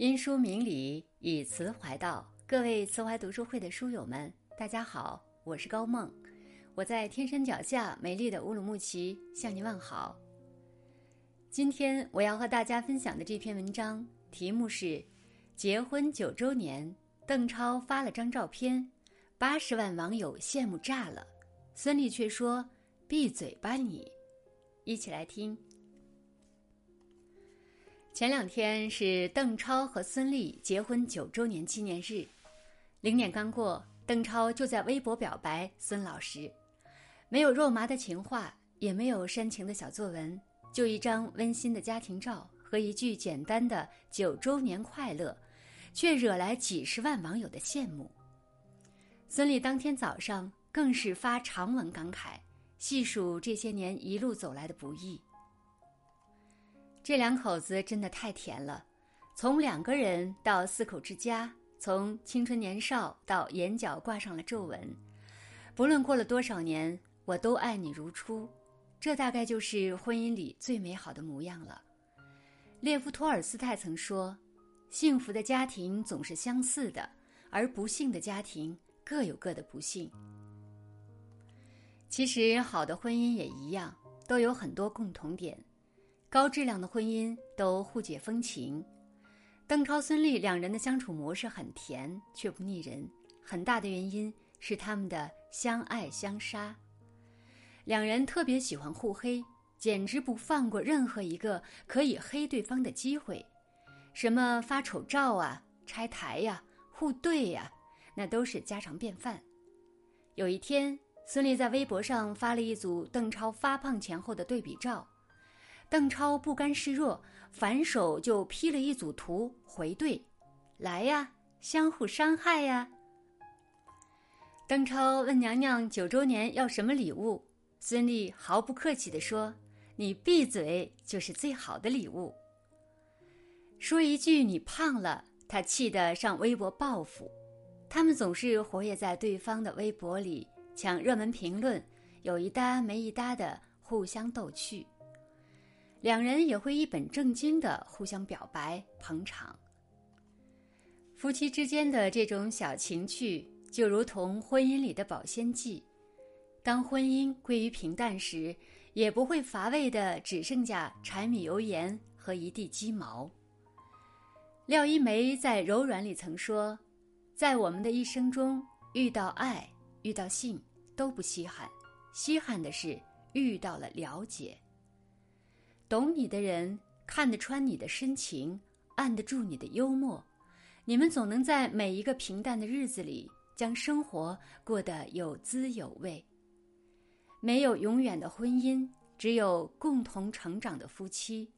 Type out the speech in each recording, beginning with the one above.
因书明理，以词怀道。各位词怀读书会的书友们，大家好，我是高梦，我在天山脚下美丽的乌鲁木齐向您问好。今天我要和大家分享的这篇文章题目是“结婚九周年”，邓超发了张照片，八十万网友羡慕炸了，孙俪却说：“闭嘴吧你！”一起来听。前两天是邓超和孙俪结婚九周年纪念日，零点刚过，邓超就在微博表白孙老师，没有肉麻的情话，也没有煽情的小作文，就一张温馨的家庭照和一句简单的“九周年快乐”，却惹来几十万网友的羡慕。孙俪当天早上更是发长文感慨，细数这些年一路走来的不易。这两口子真的太甜了，从两个人到四口之家，从青春年少到眼角挂上了皱纹，不论过了多少年，我都爱你如初。这大概就是婚姻里最美好的模样了。列夫·托尔斯泰曾说：“幸福的家庭总是相似的，而不幸的家庭各有各的不幸。”其实，好的婚姻也一样，都有很多共同点。高质量的婚姻都互解风情，邓超、孙俪两人的相处模式很甜却不腻人，很大的原因是他们的相爱相杀。两人特别喜欢互黑，简直不放过任何一个可以黑对方的机会，什么发丑照啊、拆台呀、互怼呀，那都是家常便饭。有一天，孙俪在微博上发了一组邓超发胖前后的对比照。邓超不甘示弱，反手就 P 了一组图回怼：“来呀，相互伤害呀！”邓超问娘娘九周年要什么礼物，孙俪毫不客气地说：“你闭嘴就是最好的礼物。”说一句你胖了，他气得上微博报复。他们总是活跃在对方的微博里抢热门评论，有一搭没一搭的互相逗趣。两人也会一本正经的互相表白捧场。夫妻之间的这种小情趣，就如同婚姻里的保鲜剂。当婚姻归于平淡时，也不会乏味的只剩下柴米油盐和一地鸡毛。廖一梅在《柔软》里曾说：“在我们的一生中，遇到爱、遇到性都不稀罕，稀罕的是遇到了了解。”懂你的人看得穿你的深情，按得住你的幽默，你们总能在每一个平淡的日子里将生活过得有滋有味。没有永远的婚姻，只有共同成长的夫妻。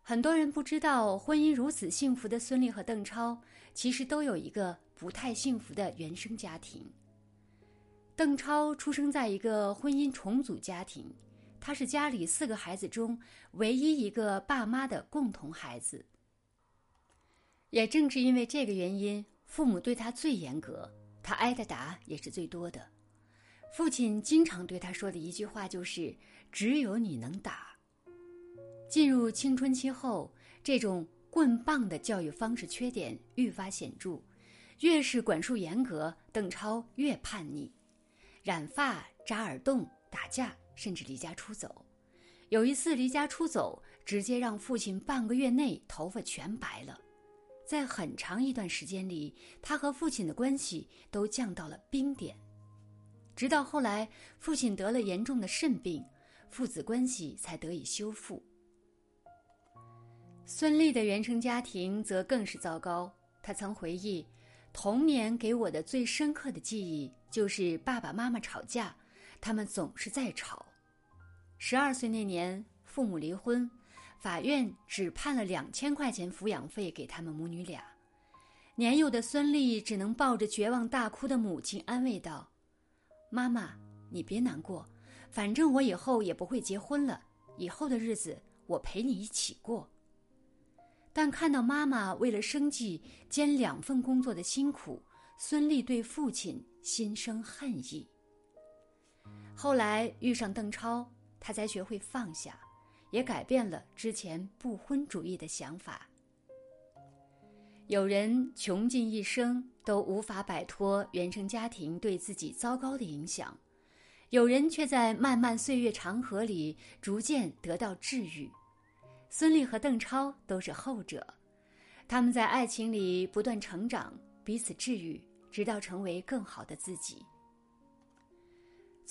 很多人不知道，婚姻如此幸福的孙俪和邓超，其实都有一个不太幸福的原生家庭。邓超出生在一个婚姻重组家庭。他是家里四个孩子中唯一一个爸妈的共同孩子，也正是因为这个原因，父母对他最严格，他挨的打也是最多的。父亲经常对他说的一句话就是：“只有你能打。”进入青春期后，这种棍棒的教育方式缺点愈发显著，越是管束严格，邓超越叛逆，染发、扎耳洞、打架。甚至离家出走，有一次离家出走，直接让父亲半个月内头发全白了。在很长一段时间里，他和父亲的关系都降到了冰点。直到后来，父亲得了严重的肾病，父子关系才得以修复。孙俪的原生家庭则更是糟糕。他曾回忆，童年给我的最深刻的记忆就是爸爸妈妈吵架。他们总是在吵。十二岁那年，父母离婚，法院只判了两千块钱抚养费给他们母女俩。年幼的孙俪只能抱着绝望大哭的母亲安慰道：“妈妈，你别难过，反正我以后也不会结婚了，以后的日子我陪你一起过。”但看到妈妈为了生计兼两份工作的辛苦，孙俪对父亲心生恨意。后来遇上邓超，他才学会放下，也改变了之前不婚主义的想法。有人穷尽一生都无法摆脱原生家庭对自己糟糕的影响，有人却在漫漫岁月长河里逐渐得到治愈。孙俪和邓超都是后者，他们在爱情里不断成长，彼此治愈，直到成为更好的自己。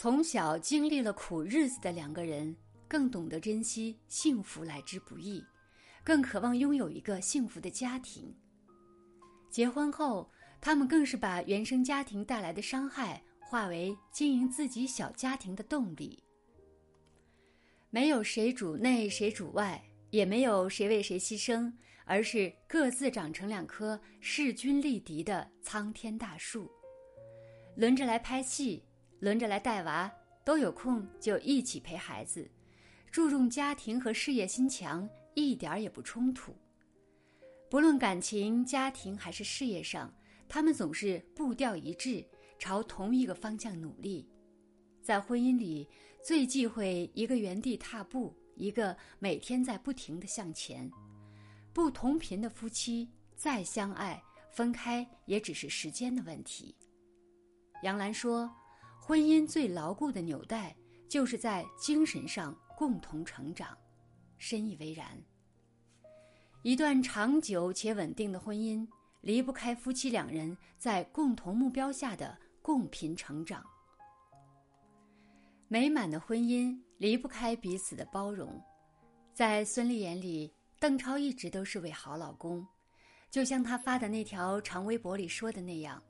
从小经历了苦日子的两个人，更懂得珍惜幸福来之不易，更渴望拥有一个幸福的家庭。结婚后，他们更是把原生家庭带来的伤害化为经营自己小家庭的动力。没有谁主内谁主外，也没有谁为谁牺牲，而是各自长成两棵势均力敌的苍天大树，轮着来拍戏。轮着来带娃，都有空就一起陪孩子，注重家庭和事业心强，一点儿也不冲突。不论感情、家庭还是事业上，他们总是步调一致，朝同一个方向努力。在婚姻里，最忌讳一个原地踏步，一个每天在不停的向前。不同频的夫妻再相爱，分开也只是时间的问题。杨澜说。婚姻最牢固的纽带，就是在精神上共同成长，深以为然。一段长久且稳定的婚姻，离不开夫妻两人在共同目标下的共频成长。美满的婚姻离不开彼此的包容。在孙俪眼里，邓超一直都是位好老公，就像他发的那条长微博里说的那样。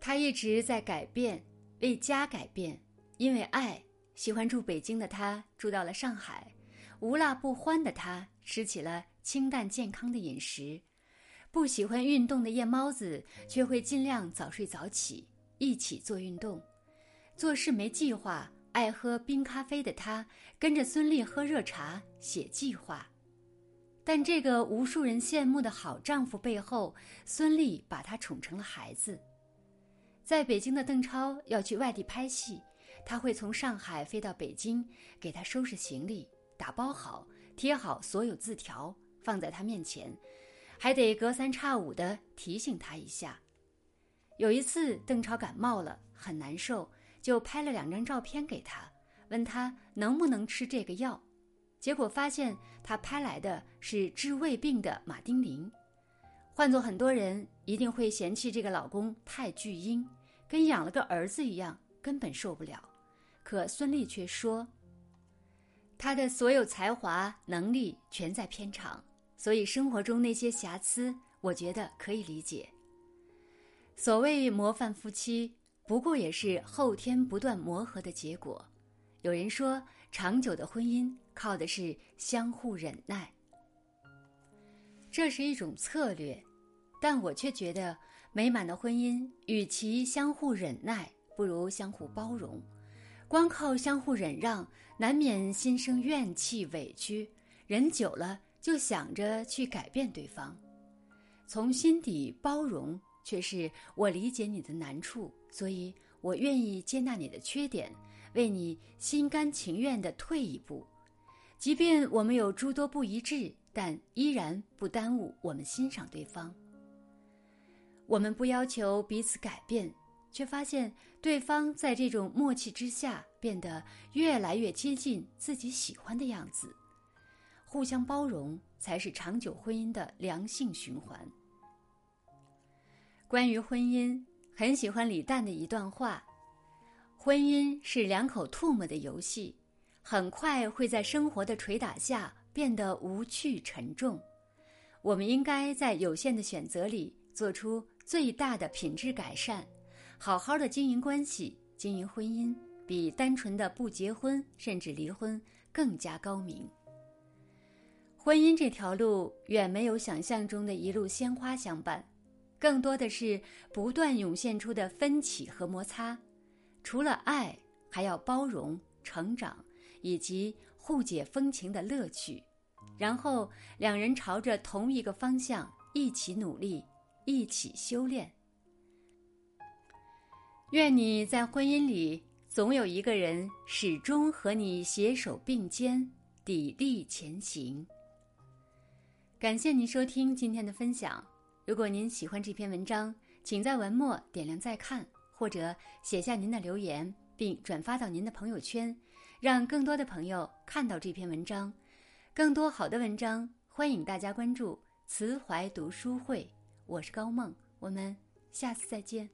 他一直在改变，为家改变，因为爱。喜欢住北京的他住到了上海，无辣不欢的他吃起了清淡健康的饮食，不喜欢运动的夜猫子却会尽量早睡早起，一起做运动。做事没计划，爱喝冰咖啡的他跟着孙俪喝热茶写计划。但这个无数人羡慕的好丈夫背后，孙俪把他宠成了孩子。在北京的邓超要去外地拍戏，他会从上海飞到北京，给他收拾行李、打包好、贴好所有字条，放在他面前，还得隔三差五的提醒他一下。有一次，邓超感冒了，很难受，就拍了两张照片给他，问他能不能吃这个药，结果发现他拍来的是治胃病的马丁啉。换做很多人，一定会嫌弃这个老公太巨婴。跟养了个儿子一样，根本受不了。可孙俪却说：“他的所有才华、能力全在片场，所以生活中那些瑕疵，我觉得可以理解。所谓模范夫妻，不过也是后天不断磨合的结果。有人说，长久的婚姻靠的是相互忍耐，这是一种策略，但我却觉得。”美满的婚姻，与其相互忍耐，不如相互包容。光靠相互忍让，难免心生怨气、委屈。忍久了，就想着去改变对方。从心底包容，却是我理解你的难处，所以我愿意接纳你的缺点，为你心甘情愿地退一步。即便我们有诸多不一致，但依然不耽误我们欣赏对方。我们不要求彼此改变，却发现对方在这种默契之下变得越来越接近自己喜欢的样子。互相包容才是长久婚姻的良性循环。关于婚姻，很喜欢李诞的一段话：“婚姻是两口唾沫的游戏，很快会在生活的捶打下变得无趣沉重。我们应该在有限的选择里做出。”最大的品质改善，好好的经营关系、经营婚姻，比单纯的不结婚甚至离婚更加高明。婚姻这条路远没有想象中的一路鲜花相伴，更多的是不断涌现出的分歧和摩擦。除了爱，还要包容、成长，以及互解风情的乐趣。然后两人朝着同一个方向一起努力。一起修炼。愿你在婚姻里总有一个人始终和你携手并肩，砥砺前行。感谢您收听今天的分享。如果您喜欢这篇文章，请在文末点亮再看，或者写下您的留言，并转发到您的朋友圈，让更多的朋友看到这篇文章。更多好的文章，欢迎大家关注“慈怀读书会”。我是高梦，我们下次再见。